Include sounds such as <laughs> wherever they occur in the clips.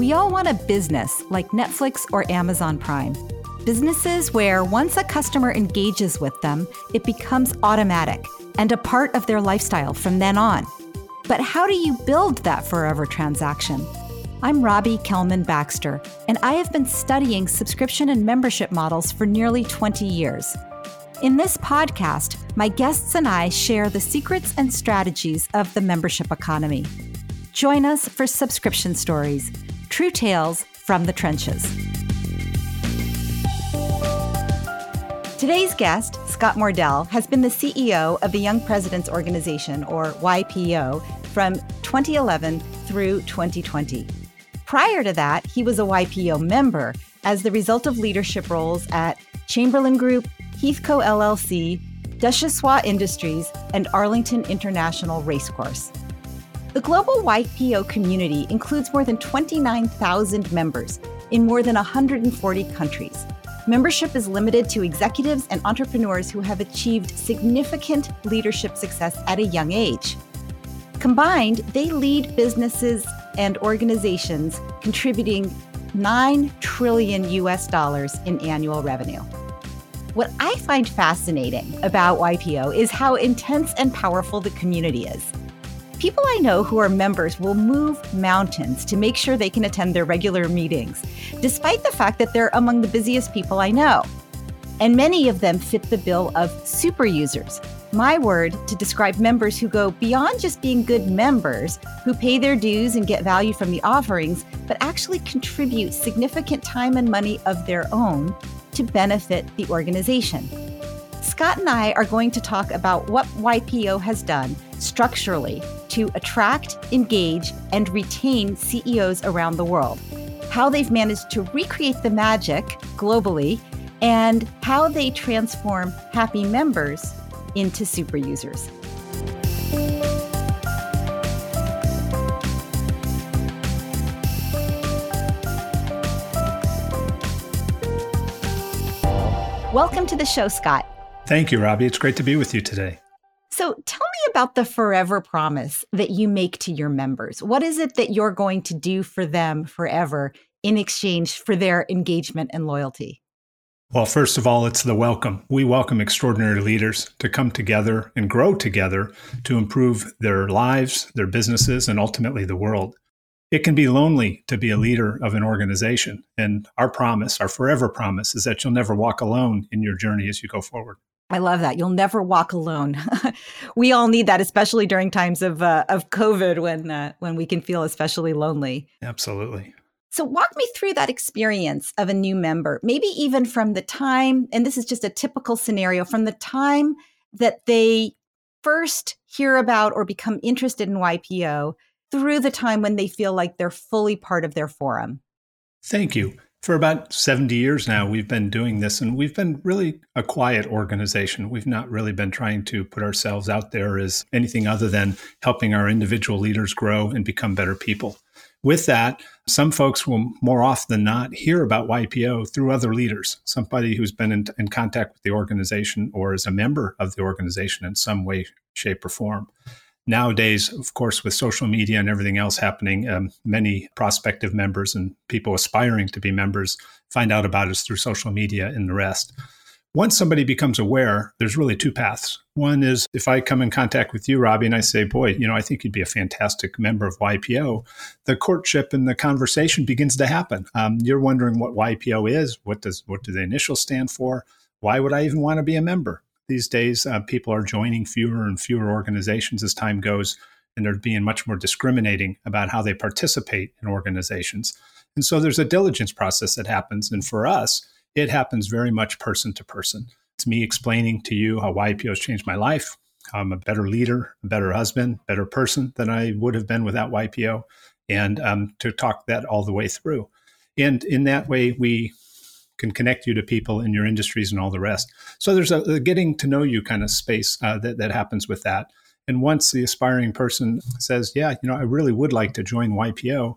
We all want a business like Netflix or Amazon Prime. Businesses where once a customer engages with them, it becomes automatic and a part of their lifestyle from then on. But how do you build that forever transaction? I'm Robbie Kellman Baxter, and I have been studying subscription and membership models for nearly 20 years. In this podcast, my guests and I share the secrets and strategies of the membership economy. Join us for Subscription Stories True Tales from the Trenches. Today's guest, Scott Mordell, has been the CEO of the Young Presidents Organization, or YPO, from 2011 through 2020. Prior to that, he was a YPO member as the result of leadership roles at Chamberlain Group, Heathco LLC, Duchossois Industries, and Arlington International Racecourse. The global YPO community includes more than 29,000 members in more than 140 countries. Membership is limited to executives and entrepreneurs who have achieved significant leadership success at a young age. Combined, they lead businesses and organizations contributing 9 trillion US dollars in annual revenue. What I find fascinating about YPO is how intense and powerful the community is. People I know who are members will move mountains to make sure they can attend their regular meetings, despite the fact that they're among the busiest people I know. And many of them fit the bill of super users, my word to describe members who go beyond just being good members, who pay their dues and get value from the offerings, but actually contribute significant time and money of their own to benefit the organization. Scott and I are going to talk about what YPO has done structurally to attract, engage, and retain CEOs around the world, how they've managed to recreate the magic globally, and how they transform happy members into super users. Welcome to the show, Scott. Thank you, Robbie. It's great to be with you today. So, tell me about the forever promise that you make to your members. What is it that you're going to do for them forever in exchange for their engagement and loyalty? Well, first of all, it's the welcome. We welcome extraordinary leaders to come together and grow together to improve their lives, their businesses, and ultimately the world. It can be lonely to be a leader of an organization. And our promise, our forever promise, is that you'll never walk alone in your journey as you go forward. I love that. You'll never walk alone. <laughs> we all need that, especially during times of uh, of COVID when uh, when we can feel especially lonely. Absolutely. So, walk me through that experience of a new member, maybe even from the time, and this is just a typical scenario, from the time that they first hear about or become interested in YPO through the time when they feel like they're fully part of their forum. Thank you. For about 70 years now, we've been doing this, and we've been really a quiet organization. We've not really been trying to put ourselves out there as anything other than helping our individual leaders grow and become better people. With that, some folks will more often than not hear about YPO through other leaders, somebody who's been in, in contact with the organization or is a member of the organization in some way, shape, or form nowadays, of course, with social media and everything else happening, um, many prospective members and people aspiring to be members find out about us through social media and the rest. Once somebody becomes aware, there's really two paths. One is if I come in contact with you, Robbie, and I say, boy, you know, I think you'd be a fantastic member of YPO, the courtship and the conversation begins to happen. Um, you're wondering what YPO is, what does what do the initials stand for? Why would I even want to be a member? These days. Uh, people are joining fewer and fewer organizations as time goes, and they're being much more discriminating about how they participate in organizations. And so there's a diligence process that happens. And for us, it happens very much person to person. It's me explaining to you how YPO has changed my life. I'm a better leader, a better husband, better person than I would have been without YPO, and um, to talk that all the way through. And in that way, we can connect you to people in your industries and all the rest. So there's a, a getting to know you kind of space uh, that, that happens with that. And once the aspiring person says, yeah, you know, I really would like to join YPO,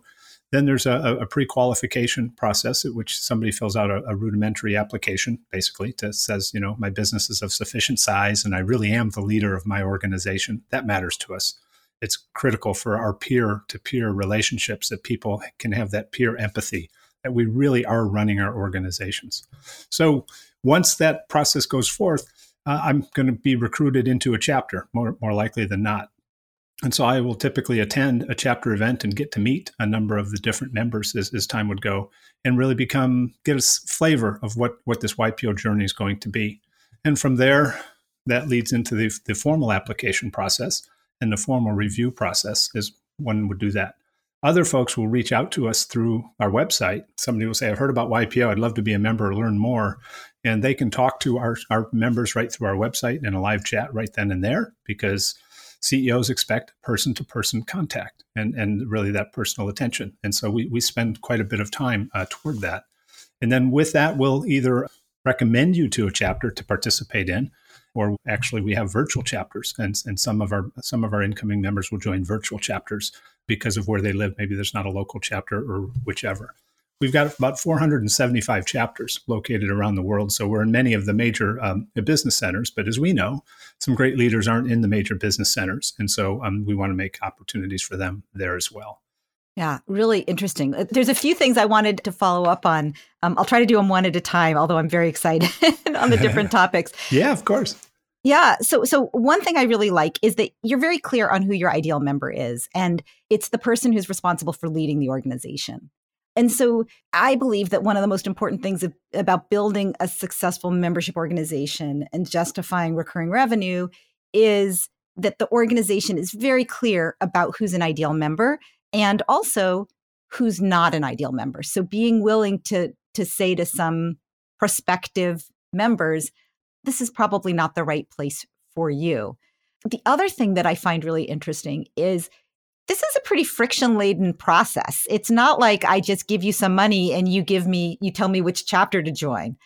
then there's a, a pre-qualification process at which somebody fills out a, a, rudimentary application, basically, that says, you know, my business is of sufficient size and I really am the leader of my organization. That matters to us. it's critical for our peer to peer relationships that people can have that peer empathy that we really are running our organizations. So once that process goes forth, uh, I'm going to be recruited into a chapter more, more likely than not. And so I will typically attend a chapter event and get to meet a number of the different members as, as time would go and really become, get a flavor of what, what this YPO journey is going to be. And from there, that leads into the, the formal application process and the formal review process is one would do that. Other folks will reach out to us through our website. Somebody will say, I've heard about YPO. I'd love to be a member or learn more. And they can talk to our, our members right through our website in a live chat right then and there because CEOs expect person to person contact and, and really that personal attention. And so we, we spend quite a bit of time uh, toward that. And then with that, we'll either recommend you to a chapter to participate in, or actually we have virtual chapters and, and some of our some of our incoming members will join virtual chapters because of where they live. Maybe there's not a local chapter or whichever. We've got about 475 chapters located around the world. So we're in many of the major um, business centers. But as we know, some great leaders aren't in the major business centers. And so um, we want to make opportunities for them there as well. Yeah, really interesting. Uh, there's a few things I wanted to follow up on. Um, I'll try to do them one at a time, although I'm very excited <laughs> on the different <laughs> topics. Yeah, of course. Yeah. So, so one thing I really like is that you're very clear on who your ideal member is, and it's the person who's responsible for leading the organization. And so I believe that one of the most important things about building a successful membership organization and justifying recurring revenue is that the organization is very clear about who's an ideal member and also who's not an ideal member. So being willing to to say to some prospective members, this is probably not the right place for you. The other thing that I find really interesting is this is a pretty friction laden process. It's not like I just give you some money and you give me, you tell me which chapter to join.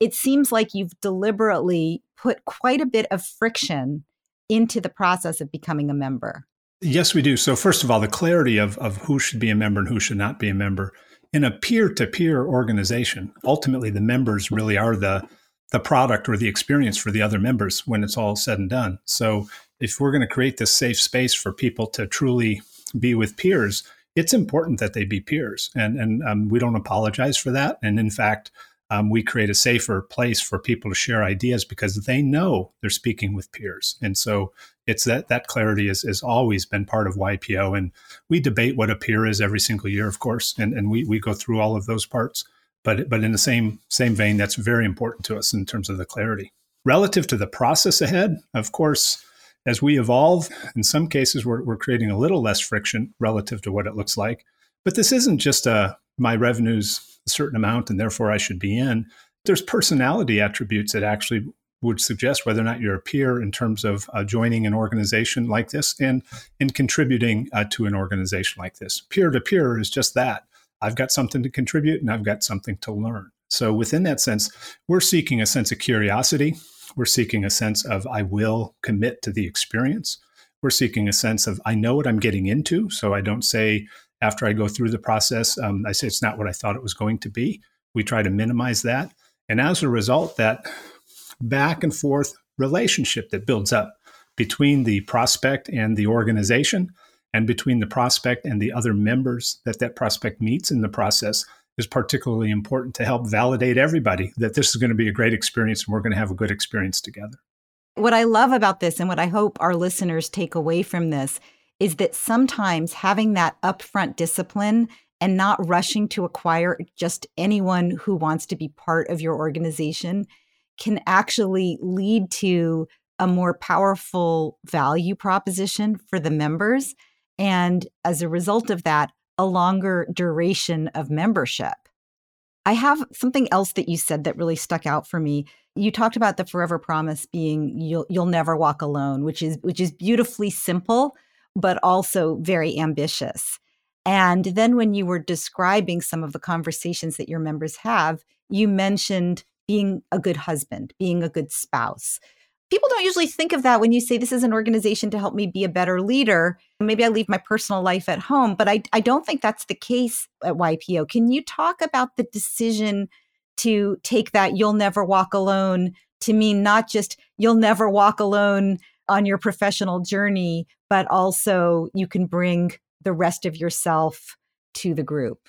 It seems like you've deliberately put quite a bit of friction into the process of becoming a member. Yes, we do. So, first of all, the clarity of, of who should be a member and who should not be a member. In a peer to peer organization, ultimately the members really are the, the product or the experience for the other members when it's all said and done. So, if we're going to create this safe space for people to truly be with peers, it's important that they be peers. And, and um, we don't apologize for that. And in fact, um, we create a safer place for people to share ideas because they know they're speaking with peers. And so it's that that clarity has, has always been part of YPO. And we debate what a peer is every single year, of course, and, and we, we go through all of those parts. But but in the same same vein, that's very important to us in terms of the clarity. Relative to the process ahead, of course, as we evolve, in some cases, we're, we're creating a little less friction relative to what it looks like. But this isn't just a my revenues a certain amount and therefore I should be in. There's personality attributes that actually would suggest whether or not you're a peer in terms of uh, joining an organization like this and and contributing uh, to an organization like this. Peer to peer is just that. I've got something to contribute and I've got something to learn. So within that sense, we're seeking a sense of curiosity we're seeking a sense of I will commit to the experience. We're seeking a sense of I know what I'm getting into. So I don't say after I go through the process, um, I say it's not what I thought it was going to be. We try to minimize that. And as a result, that back and forth relationship that builds up between the prospect and the organization and between the prospect and the other members that that prospect meets in the process is particularly important to help validate everybody that this is going to be a great experience and we're going to have a good experience together. What I love about this and what I hope our listeners take away from this is that sometimes having that upfront discipline and not rushing to acquire just anyone who wants to be part of your organization can actually lead to a more powerful value proposition for the members. And as a result of that, a longer duration of membership. I have something else that you said that really stuck out for me. You talked about the forever promise being you'll you'll never walk alone, which is which is beautifully simple but also very ambitious. And then when you were describing some of the conversations that your members have, you mentioned being a good husband, being a good spouse, people don't usually think of that when you say this is an organization to help me be a better leader. Maybe I leave my personal life at home, but I, I don't think that's the case at YPO. Can you talk about the decision to take that you'll never walk alone to mean not just you'll never walk alone on your professional journey, but also you can bring the rest of yourself to the group.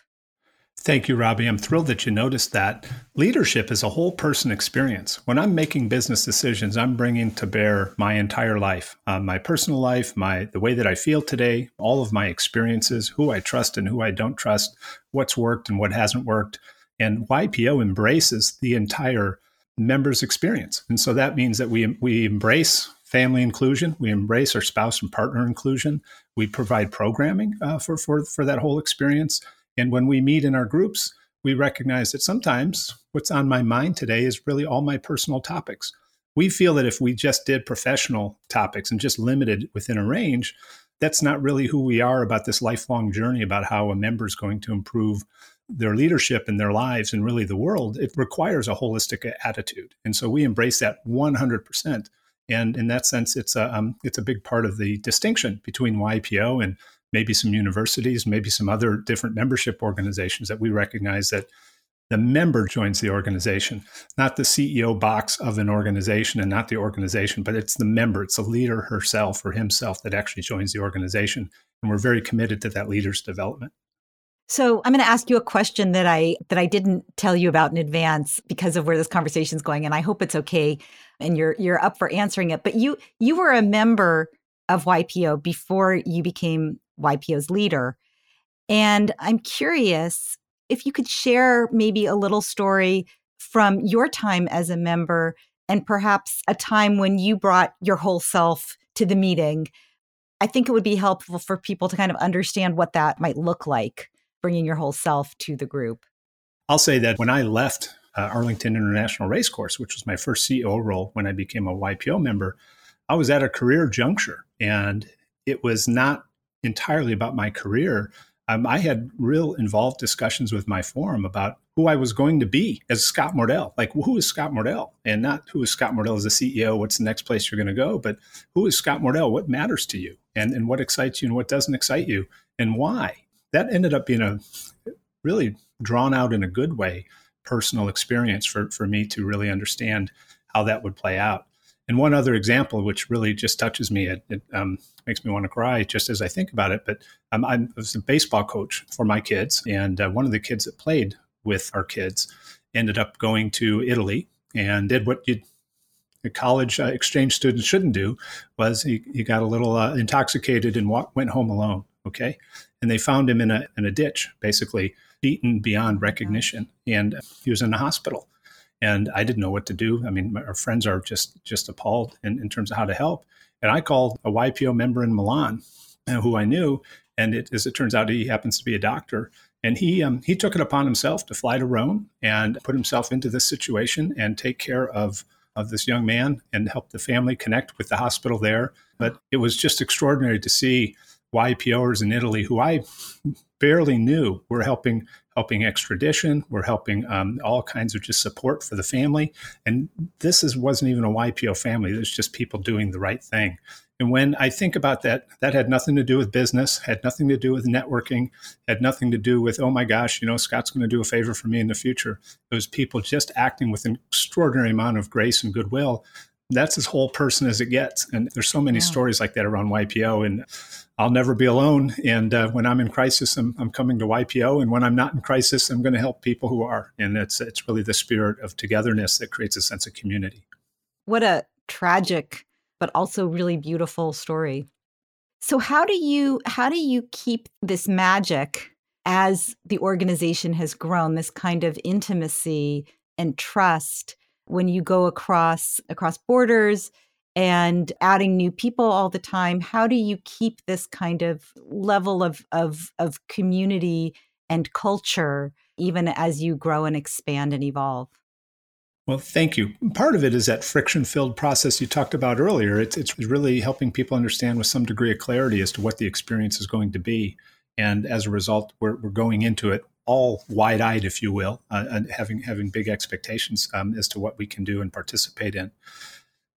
Thank you, Robbie. I'm thrilled that you noticed that. Leadership is a whole person experience. When I'm making business decisions, I'm bringing to bear my entire life, uh, my personal life, my the way that I feel today, all of my experiences, who I trust and who I don't trust, what's worked and what hasn't worked. And YPO embraces the entire member's experience, and so that means that we we embrace family inclusion, we embrace our spouse and partner inclusion, we provide programming uh, for for for that whole experience and when we meet in our groups, we recognize that sometimes what's on my mind today is really all my personal topics. We feel that if we just did professional topics and just limited within a range, that's not really who we are about this lifelong journey about how a member is going to improve their leadership and their lives and really the world. It requires a holistic attitude. And so we embrace that 100%. And in that sense, it's a, um, it's a big part of the distinction between YPO and maybe some universities, maybe some other different membership organizations that we recognize that the member joins the organization, not the CEO box of an organization and not the organization, but it's the member, it's the leader herself or himself that actually joins the organization. And we're very committed to that leader's development. So I'm going to ask you a question that I that I didn't tell you about in advance because of where this conversation is going, and I hope it's okay and you're you're up for answering it. But you you were a member of YPO before you became YPO's leader. And I'm curious if you could share maybe a little story from your time as a member and perhaps a time when you brought your whole self to the meeting. I think it would be helpful for people to kind of understand what that might look like, bringing your whole self to the group. I'll say that when I left uh, Arlington International Racecourse, which was my first CEO role when I became a YPO member, I was at a career juncture and it was not entirely about my career, um, I had real involved discussions with my forum about who I was going to be as Scott Mordell. Like, who is Scott Mordell? And not who is Scott Mordell as a CEO, what's the next place you're going to go, but who is Scott Mordell? What matters to you? And, and what excites you and what doesn't excite you? And why? That ended up being a really drawn out in a good way personal experience for, for me to really understand how that would play out. And one other example, which really just touches me, it, it um, makes me want to cry just as I think about it. But um, I was a baseball coach for my kids, and uh, one of the kids that played with our kids ended up going to Italy and did what you college uh, exchange students shouldn't do was he, he got a little uh, intoxicated and went home alone okay and they found him in a, in a ditch basically beaten beyond recognition and he was in the hospital and I didn't know what to do. I mean, our friends are just just appalled in, in terms of how to help. And I called a YPO member in Milan, uh, who I knew, and it, as it turns out, he happens to be a doctor. And he um, he took it upon himself to fly to Rome and put himself into this situation and take care of of this young man and help the family connect with the hospital there. But it was just extraordinary to see YPOers in Italy who I barely knew were helping helping extradition. We're helping um, all kinds of just support for the family. And this is wasn't even a YPO family. It was just people doing the right thing. And when I think about that, that had nothing to do with business, had nothing to do with networking, had nothing to do with, oh my gosh, you know, Scott's going to do a favor for me in the future. It was people just acting with an extraordinary amount of grace and goodwill. That's as whole person as it gets. And there's so many yeah. stories like that around YPO. And I'll never be alone. And uh, when I'm in crisis, I'm, I'm, coming to YPO. And when I'm not in crisis, I'm going to help people who are. And it's, it's really the spirit of togetherness that creates a sense of community. What a tragic, but also really beautiful story. So how do you how do you keep this magic as the organization has grown, this kind of intimacy and trust when you go across across borders and adding new people all the time how do you keep this kind of level of of of community and culture even as you grow and expand and evolve well, thank you. Part of it is that friction filled process you talked about earlier. It's, it's really helping people understand with some degree of clarity as to what the experience is going to be. And as a result, we're, we're going into it all wide eyed, if you will, uh, and having, having big expectations um, as to what we can do and participate in.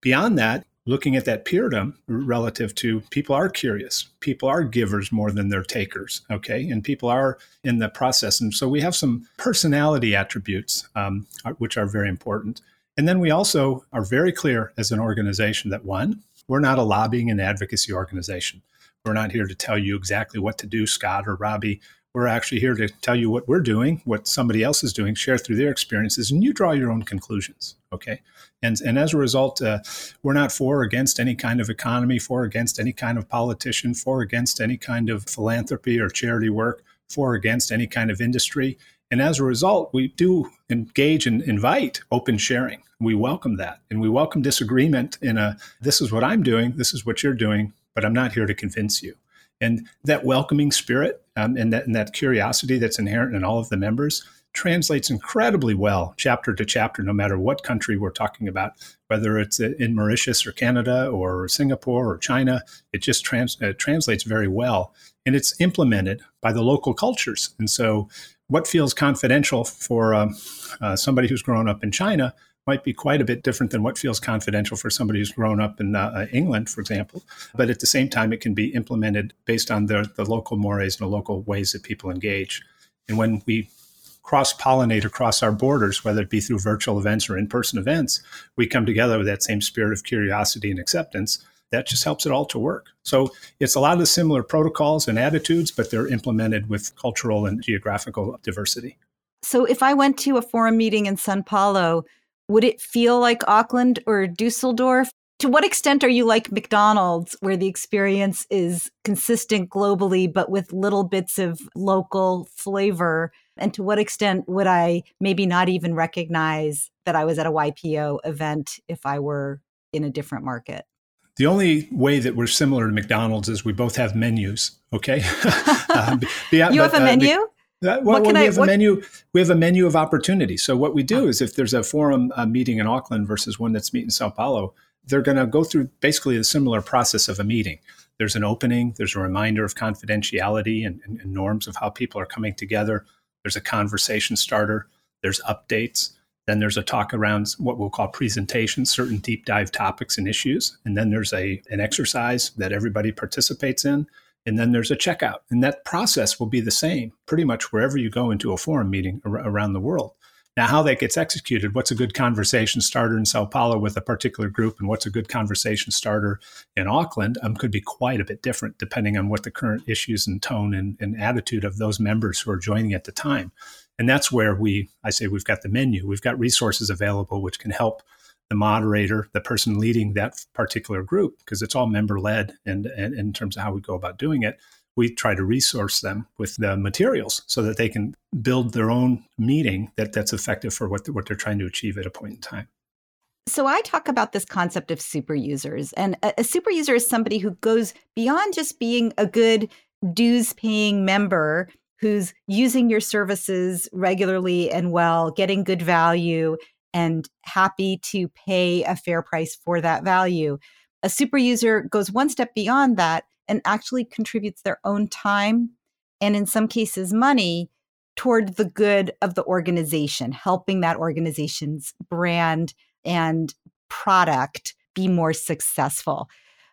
Beyond that, looking at that peerdom relative to people are curious people are givers more than they're takers okay and people are in the process and so we have some personality attributes um, which are very important and then we also are very clear as an organization that one We're not a lobbying and advocacy organization. We're not here to tell you exactly what to do, Scott or Robbie. We're actually here to tell you what we're doing, what somebody else is doing, share through their experiences, and you draw your own conclusions. Okay. And, and as a result, uh, we're not for or against any kind of economy, for or against any kind of politician, for or against any kind of philanthropy or charity work, for or against any kind of industry. And as a result, we do engage and invite open sharing. We welcome that. And we welcome disagreement in a this is what I'm doing, this is what you're doing, but I'm not here to convince you. And that welcoming spirit um, and, that, and that curiosity that's inherent in all of the members translates incredibly well chapter to chapter, no matter what country we're talking about, whether it's in Mauritius or Canada or Singapore or China. It just trans, uh, translates very well. And it's implemented by the local cultures. And so, what feels confidential for um, uh, somebody who's grown up in China might be quite a bit different than what feels confidential for somebody who's grown up in uh, England, for example. But at the same time, it can be implemented based on the, the local mores and the local ways that people engage. And when we cross pollinate across our borders, whether it be through virtual events or in person events, we come together with that same spirit of curiosity and acceptance. That just helps it all to work. So it's a lot of similar protocols and attitudes, but they're implemented with cultural and geographical diversity. So if I went to a forum meeting in Sao Paulo, would it feel like Auckland or Dusseldorf? To what extent are you like McDonald's, where the experience is consistent globally, but with little bits of local flavor? And to what extent would I maybe not even recognize that I was at a YPO event if I were in a different market? The only way that we're similar to McDonald's is we both have menus. Okay, <laughs> <laughs> uh, you have a uh, menu. Uh, well, well we I, have what? a menu. We have a menu of opportunities. So what we do is, if there's a forum uh, meeting in Auckland versus one that's meeting in Sao Paulo, they're going to go through basically a similar process of a meeting. There's an opening. There's a reminder of confidentiality and, and, and norms of how people are coming together. There's a conversation starter. There's updates. Then there's a talk around what we'll call presentations, certain deep dive topics and issues. And then there's a an exercise that everybody participates in and then there's a checkout. And that process will be the same pretty much wherever you go into a forum meeting ar- around the world. Now, how that gets executed, what's a good conversation starter in Sao Paulo with a particular group, and what's a good conversation starter in Auckland um, could be quite a bit different depending on what the current issues and tone and, and attitude of those members who are joining at the time. And that's where we, I say, we've got the menu, we've got resources available which can help the moderator, the person leading that particular group, because it's all member led. And, and, in terms of how we go about doing it, we try to resource them with the materials so that they can build their own meeting that, that's effective for what, what they're trying to achieve at a point in time. So I talk about this concept of super users. And a, a super user is somebody who goes beyond just being a good dues paying member who's using your services regularly and well, getting good value, and happy to pay a fair price for that value. A super user goes one step beyond that and actually contributes their own time and, in some cases, money toward the good of the organization, helping that organization's brand and product be more successful.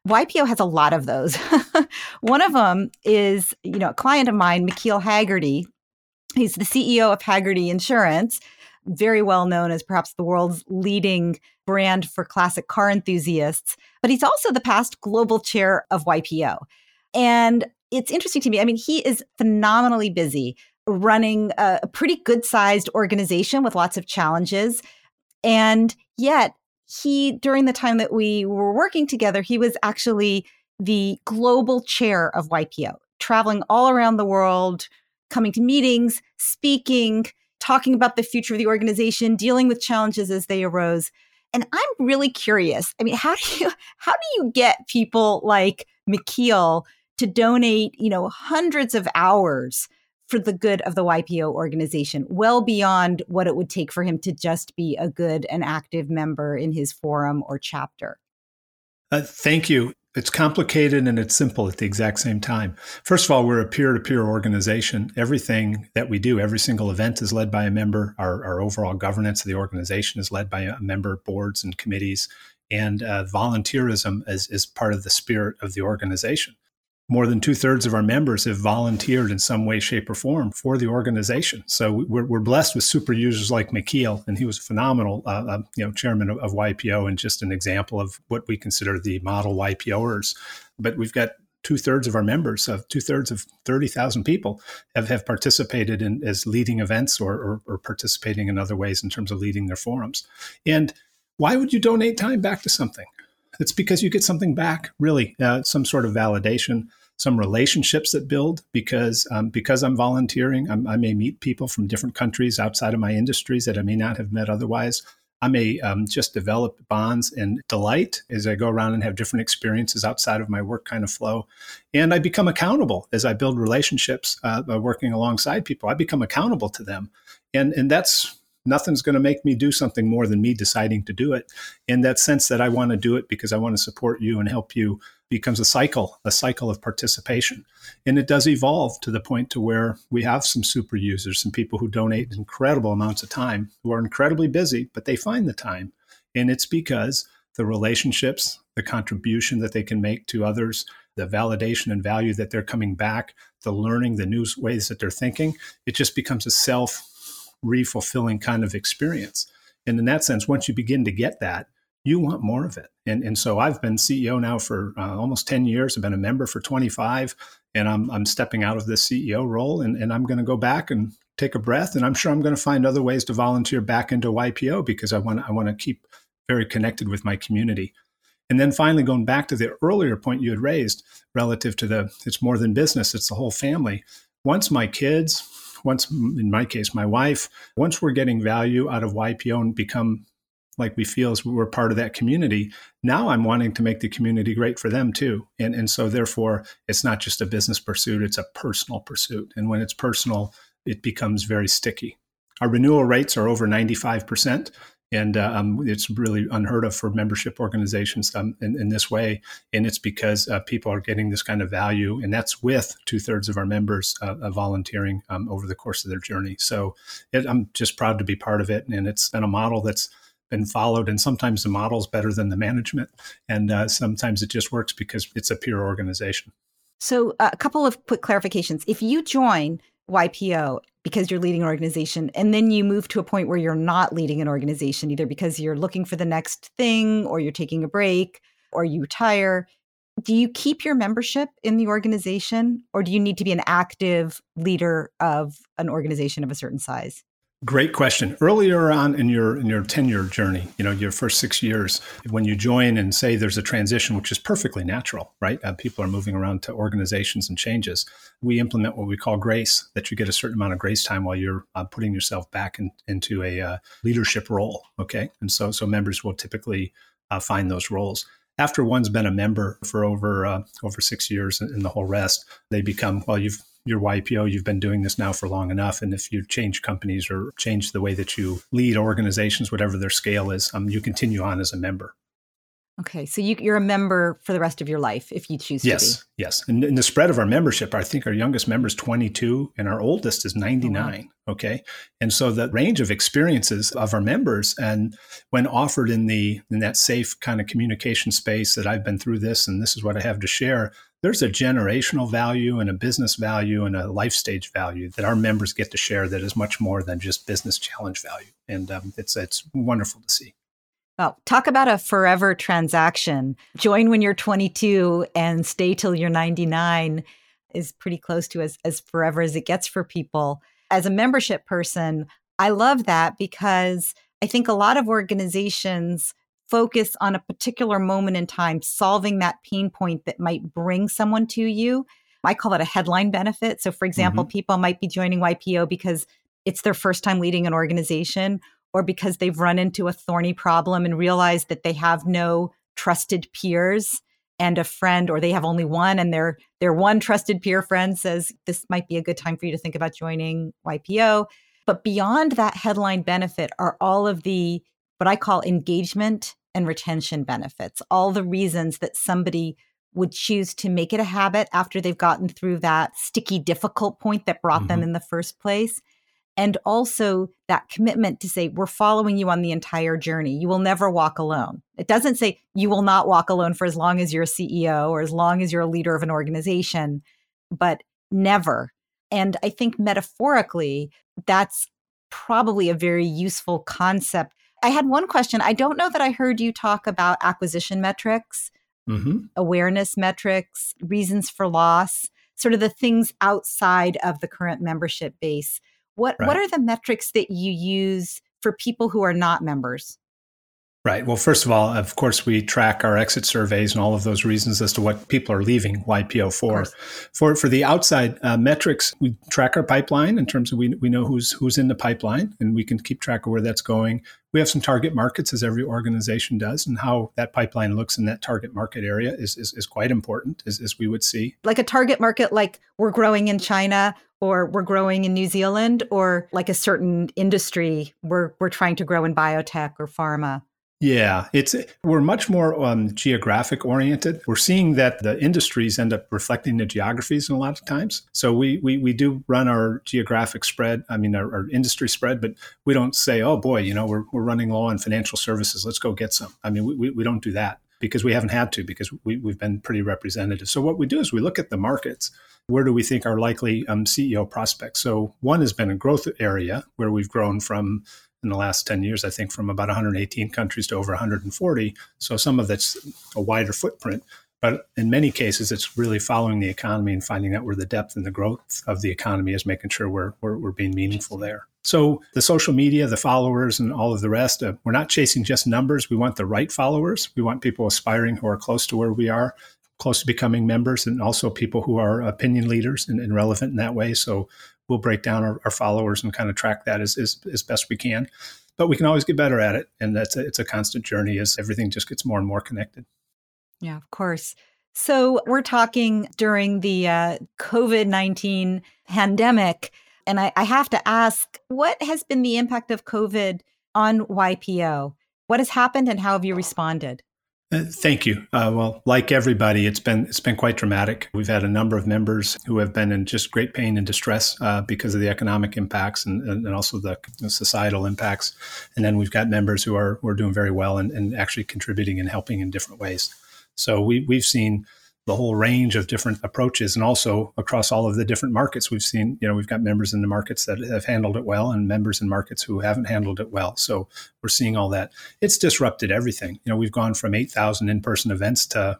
YPO has a lot of those. <laughs> One of them is, you know, a client of mine, McKeel Hagerty. He's the CEO of Hagerty Insurance very well known as perhaps the world's leading brand for classic car enthusiasts, but he's also the past global chair of YPO. And it's interesting to me. I mean, he is phenomenally busy running a, pretty good sized organization with lots of challenges. And yet, he, during the time that we were working together, he was actually the global chair of YPO, traveling all around the world, coming to meetings, speaking, talking about the future of the organization, dealing with challenges as they arose. And I'm really curious. I mean, how do you <laughs> how do you get people like McKeel to donate, you know, hundreds of hours for the good of the YPO organization, well beyond what it would take for him to just be a good and active member in his forum or chapter? Uh, thank you. It's complicated and it's simple at the exact same time. First of all, we're a peer to peer organization. Everything that we do, every single event is led by a member. Our, our overall governance of the organization is led by a member, boards and committees. And uh, volunteerism is, is part of the spirit of the organization. More than two thirds of our members have volunteered in some way, shape, or form for the organization. So we're, we're blessed with super users like McKeel, and he was a phenomenal, uh, uh, you know, chairman of, of, YPO and just an example of what we consider the model YPOers. But we've got two thirds of our members, of two thirds of thirty thousand people, have, have participated in as leading events or, or, or participating in other ways in terms of leading their forums. And why would you donate time back to something? It's because you get something back, really, uh, some sort of validation, some relationships that build. Because um, because I'm volunteering, I'm, i may meet people from different countries outside of my industries that I may not have met otherwise. I may um, just develop bonds and delight as I go around and have different experiences outside of my work kind of flow. And I become accountable as I build relationships uh, by working alongside people. I become accountable to them. And, and that's nothing's going to make me do something more than me deciding to do it in that sense that I want to do it because I want to support you and help you becomes a cycle, a cycle of participation. And it does evolve to the point to where we have some super users, some people who donate incredible amounts of time, who are incredibly busy, but they find the time. And it's because the relationships, the contribution that they can make to others, the validation and value that they're coming back, the learning, the new ways that they're thinking, it just becomes a self re-fulfilling kind of experience. And in that sense, once you begin to get that, you want more of it. And, and so I've been CEO now for uh, almost 10 years. I've been a member for 25, and I'm, I'm stepping out of this CEO role, and, and I'm going to go back and take a breath. And I'm sure I'm going to find other ways to volunteer back into YPO because I want, I want to keep very connected with my community. And then finally, going back to the earlier point you had raised relative to the it's more than business, it's the whole family. Once my kids, once in my case, my wife, once we're getting value out of YPO and become like we feel as we're part of that community. Now I'm wanting to make the community great for them too. And, and so therefore it's not just a business pursuit, it's a personal pursuit. And when it's personal, it becomes very sticky. Our renewal rates are over 95%. And uh, um, it's really unheard of for membership organizations um, in, in, this way. And it's because uh, people are getting this kind of value. And that's with two thirds of our members uh, volunteering um, over the course of their journey. So it, I'm just proud to be part of it. And it's been a model that's been followed. And sometimes the model is better than the management. And uh, sometimes it just works because it's a peer organization. So, uh, a couple of quick clarifications. If you join YPO because you're leading an organization, and then you move to a point where you're not leading an organization, either because you're looking for the next thing, or you're taking a break, or you retire, do you keep your membership in the organization, or do you need to be an active leader of an organization of a certain size? Great question. Earlier on in your in your tenure journey, you know, your first six years, when you join and say there's a transition, which is perfectly natural, right? Uh, people are moving around to organizations and changes. We implement what we call grace, that you get a certain amount of grace time while you're uh, putting yourself back in, into a uh, leadership role. Okay, and so so members will typically uh, find those roles after one's been a member for over uh, over six years and the whole rest, they become well. You've your YPO, you've been doing this now for long enough. And if you change companies or change the way that you lead organizations, whatever their scale is, um, you continue on as a member. Okay, so you, are a member for the rest of your life if you choose yes, to be. Yes, yes. And, the spread of our membership, I think our youngest member is 22 and our oldest is 99. Oh, Okay, and so the range of experiences of our members, and when offered in the in that safe kind of communication space that I've been through this, and this is what I have to share, there's a generational value and a business value and a life stage value that our members get to share that is much more than just business challenge value. And um, it's, it's wonderful to see. Well, talk about a forever transaction. Join when you're 22 and stay till you're 99 is pretty close to as, as forever as it gets for people. As a membership person, I love that because I think a lot of organizations focus on a particular moment in time, solving that pain point that might bring someone to you. I call it a headline benefit. So, for example, mm-hmm. people might be joining YPO because it's their first time leading an organization or because they've run into a thorny problem and realized that they have no trusted peers and a friend or they have only one and their their one trusted peer friend says this might be a good time for you to think about joining YPO but beyond that headline benefit are all of the what I call engagement and retention benefits, all the reasons that somebody would choose to make it a habit after they've gotten through that sticky, difficult point that brought mm-hmm. them in the first place. And also that commitment to say, we're following you on the entire journey. You will never walk alone. It doesn't say you will not walk alone for as long as you're a CEO or as long as you're a leader of an organization, but never. And I think metaphorically, that's probably a very useful concept. I had one question. I don't know that I heard you talk about acquisition metrics, mm-hmm. awareness metrics, reasons for loss, sort of the things outside of the current membership base. What right. what are the metrics that you use for people who are not members? Right. Well, first of all, of course, we track our exit surveys and all of those reasons as to what people are leaving YPO for. For for the outside uh, metrics, we track our pipeline in terms of we, we know who's who's in the pipeline and we can keep track of where that's going. We have some target markets, as every organization does, and how that pipeline looks in that target market area is is, is quite important, as, as we would see. Like a target market, like we're growing in China or we're growing in New Zealand, or like a certain industry, we're we're trying to grow in biotech or pharma. Yeah, it's we're much more um, geographic oriented. We're seeing that the industries end up reflecting the geographies in a lot of times. So we we, we do run our geographic spread. I mean our, our industry spread, but we don't say, oh boy, you know, we're we're running low on financial services. Let's go get some. I mean, we we don't do that because we haven't had to because we, we've been pretty representative. So what we do is we look at the markets. Where do we think are likely um, CEO prospects? So one has been a growth area where we've grown from in the last 10 years, I think, from about 118 countries to over 140. So some of that's a wider footprint. But in many cases, it's really following the economy and finding out where the depth and the growth of the economy is, making sure we're, we're, we're being meaningful there. So the social media, the followers, and all of the rest, uh, we're not chasing just numbers. We want the right followers. We want people aspiring who are close to where we are, close to becoming members, and also people who are opinion leaders and, and relevant in that way. So we'll break down our, our followers and kind of track that as, as, as best we can. But we can always get better at it. And that's a, it's a constant journey as everything just gets more and more connected. Yeah, of course. So we're talking during the uh, COVID 19 pandemic. And I, I have to ask, what has been the impact of COVID on YPO? What has happened and how have you responded? Uh, thank you. Uh, well, like everybody, it's been it's been quite dramatic. We've had a number of members who have been in just great pain and distress uh, because of the economic impacts and, and also the societal impacts. And then we've got members who are who are doing very well and, and actually contributing and helping in different ways. So we we've seen the whole range of different approaches and also across all of the different markets we've seen. You know we've got members in the markets that have handled it well and members in markets who haven't handled it well. So we're seeing all that. It's disrupted everything. You know we've gone from 8000 in-person events to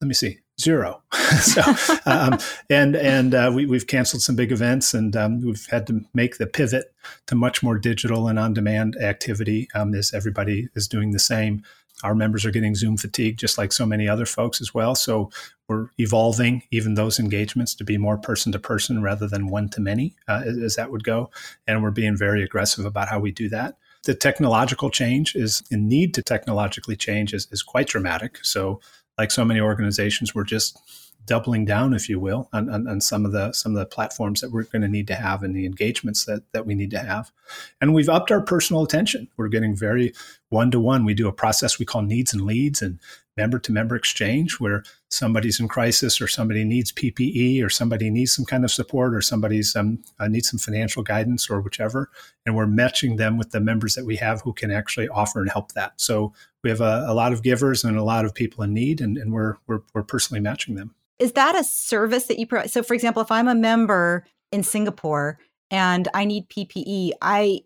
let me see zero. <laughs> So um, and and uh, we, we've canceled some big events and um, we've had to make the pivot to much more digital and on-demand activity um, as everybody is doing the same our members are getting Zoom fatigue, just like so many other folks as well. So we're evolving even those engagements to be more person to person rather than one to many, uh, as that would go. And we're being very aggressive about how we do that. The technological change is the need to technologically change is, is quite dramatic. So, like so many organizations, we're just doubling down, if you will, on, on, on, some of the some of the platforms that we're going to need to have and the engagements that that we need to have. And we've upped our personal attention. We're getting very one to one. We do a process we call needs and leads and member to member exchange, where somebody's in crisis or somebody needs PPE or somebody needs some kind of support or somebody's um, uh, needs some financial guidance or whichever, and we're matching them with the members that we have who can actually offer and help that. So we have a, a lot of givers and a lot of people in need, and, and we're, we're we're personally matching them is that a service that you provide? So, for example, if I'm a member in Singapore and I need PPE, I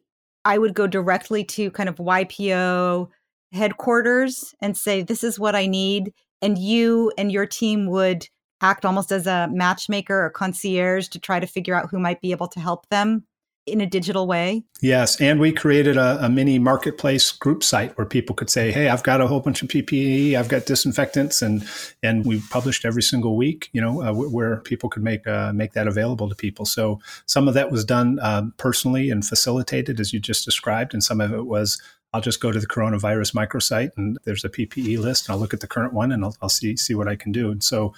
I would go directly to kind of YPO headquarters and say, "This is what I need," and you and your team would act almost as a matchmaker or concierge to try to figure out who might be able to help them in a digital way? Yes. And we created a, a, mini marketplace group site where people could say, Hey, I've got a whole bunch of PPE, I've got disinfectants. And, and we published every single week, you know, uh, where people could make, uh, make that available to people. So some of that was done um, personally and facilitated as you just described. And some of it was I'll just go to the coronavirus microsite and there's a PPE list. And I'll look at the current one and I'll, I'll see see what I can do. And so,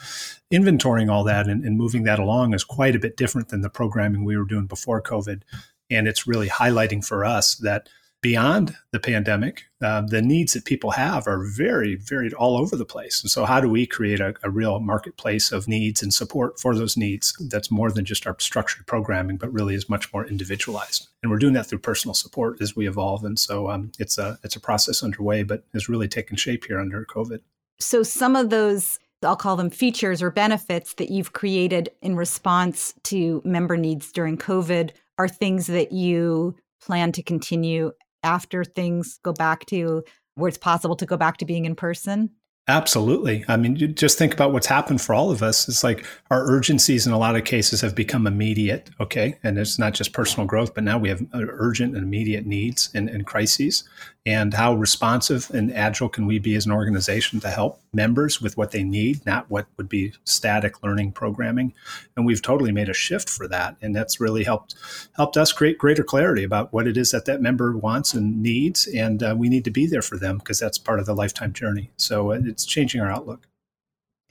inventorying all that and, and, moving that along is quite a bit different than the programming we were doing before COVID. And it's really highlighting for us that beyond the pandemic, uh, the needs that people have are very varied all over the place. And so, how do we create a, a, real marketplace of needs and support for those needs that's more than just our structured programming, but really is much more individualized? And we're doing that through personal support as we evolve. And so, um, it's a it's a process underway, but has really taken shape here under COVID. So, some of those I'll call them features or benefits that you've created in response to member needs during COVID are things that you plan to continue after things go back to where it's possible to go back to being in person? Absolutely. I mean, you just think about what's happened for all of us. It's like our urgencies in a lot of cases have become immediate. Okay. And it's not just personal growth, but now we have uh, urgent and immediate needs and, and crises and how responsive and agile can we be as an organization to help members with what they need, not what would be static learning programming. And we've totally made a shift for that, and that's really helped helped us create greater clarity about what it is that that member wants and needs, and uh, we need to be there for them because that's part of the lifetime journey. So uh, it's changing our outlook.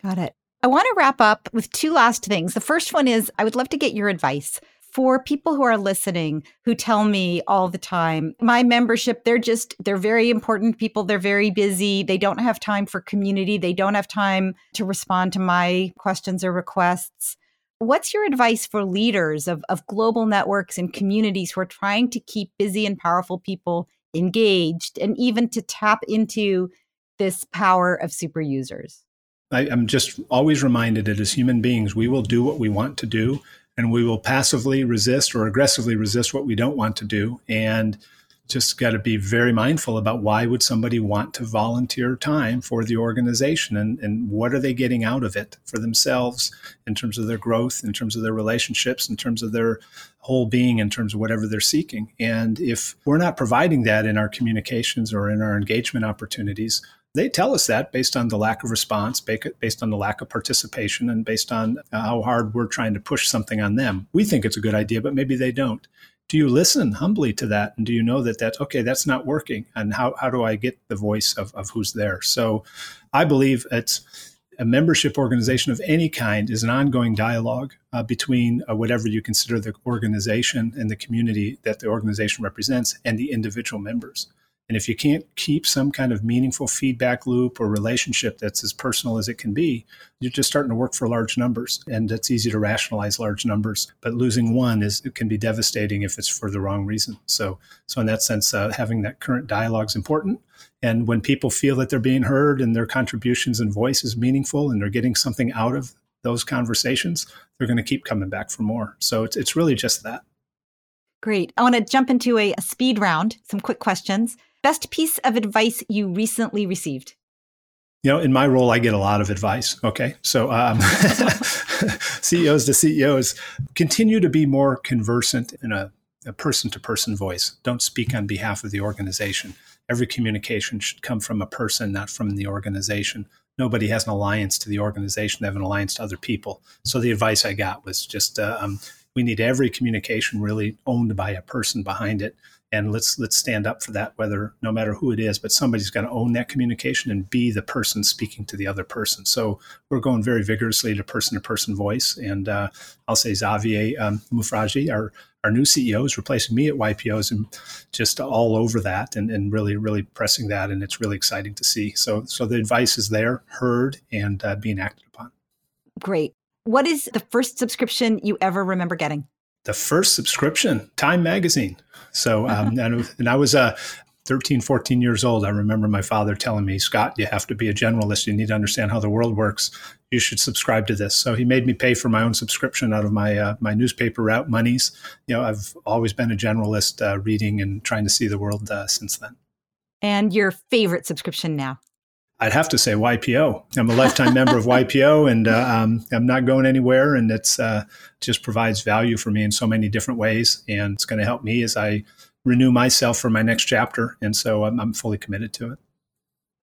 Got it. I want to wrap up with two last things. The first one is I would love to get your advice for people who are listening who tell me all the time my membership they're just they're very important people they're very busy they don't have time for community they don't have time to respond to my questions or requests. What's your advice for leaders of, of global networks and communities who are trying to keep busy and powerful people engaged and even to tap into this power of super users? I, i'm just always reminded that as human beings we will do what we want to do and we will passively resist or aggressively resist what we don't want to do. And just got to be very mindful about why would somebody want to volunteer time for the organization and, and what are they getting out of it for themselves in terms of their growth in terms of their relationships in terms of their whole being in terms of whatever they're seeking. And if we're not providing that in our communications or in our engagement opportunities they tell us that based on the lack of response, based on the lack of participation, and based on how hard we're trying to push something on them. We think it's a good idea, but maybe they don't. Do you listen humbly to that? And do you know that that's okay, that's not working? And how, how do I get the voice of, of who's there? So I believe it's a membership organization of any kind is an ongoing dialogue uh, between uh, whatever you consider the organization and the community that the organization represents and the individual members. And if you can't keep some kind of meaningful feedback loop or relationship that's as personal as it can be, you're just starting to work for large numbers. And it's easy to rationalize large numbers, but losing one is it can be devastating if it's for the wrong reason. So, so in that sense, uh, having that current dialogue is important. And when people feel that they're being heard and their contributions and voice is meaningful and they're getting something out of those conversations, they're going to keep coming back for more. So it's, it's really just that. Great. I want to jump into a, a speed round, some quick questions. Best piece of advice you recently received? You know, in my role, I get a lot of advice. Okay. So, um, <laughs> CEOs to CEOs continue to be more conversant in a person to person voice. Don't speak on behalf of the organization. Every communication should come from a person, not from the organization. Nobody has an alliance to the organization, they have an alliance to other people. So, the advice I got was just uh, um, we need every communication really owned by a person behind it and let's let's stand up for that whether no matter who it is but somebody's got to own that communication and be the person speaking to the other person. So we're going very vigorously to person to person voice and uh, i'll say xavier um, Mufraggi our our new ceo is replacing me at ypos and just all over that and, and really really pressing that and it's really exciting to see. So so the advice is there heard and uh, being acted upon. Great. What is the first subscription you ever remember getting the first subscription, Time Magazine. So, um, <laughs> and, and, I was uh, 13, 14 years old. I remember my father telling me, Scott, you have to be a generalist. You need to understand how the world works. You should subscribe to this. So he made me pay for my own subscription out of my uh, my newspaper route monies. You know, I've always been a generalist, uh, reading and trying to see the world uh, since then. And your favorite subscription now? I'd have to say YPO. I'm a lifetime member of YPO, <laughs> and uh, um, I'm not going anywhere. And it's uh, just provides value for me in so many different ways, and it's going to help me as I renew myself for my next chapter. And so I'm, I'm fully committed to it.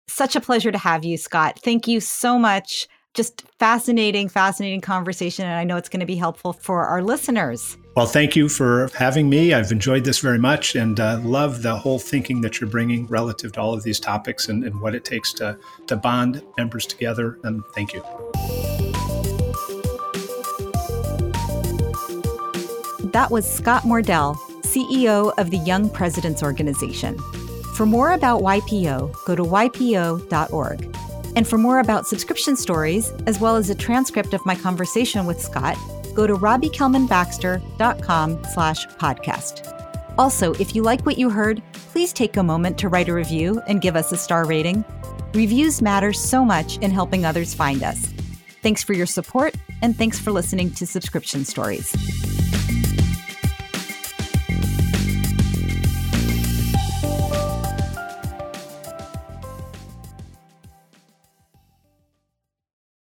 Such a pleasure to have you, Scott. Thank you so much. Just fascinating, fascinating conversation, and I know it's going to be helpful for our listeners. Well, thank you for having me. I've enjoyed this very much and uh, love the whole thinking that you're bringing relative to all of these topics and, and what it takes to, to bond members together. And thank you. That was Scott Mordell, CEO of the Young Presidents Organization. For more about YPO, go to ypo.org. And for more about subscription stories, as well as a transcript of my conversation with Scott, go to robbiekellmanbaxter.com slash podcast. Also, if you like what you heard, please take a moment to write a review and give us a star rating. Reviews matter so much in helping others find us. Thanks for your support, and thanks for listening to Subscription Stories.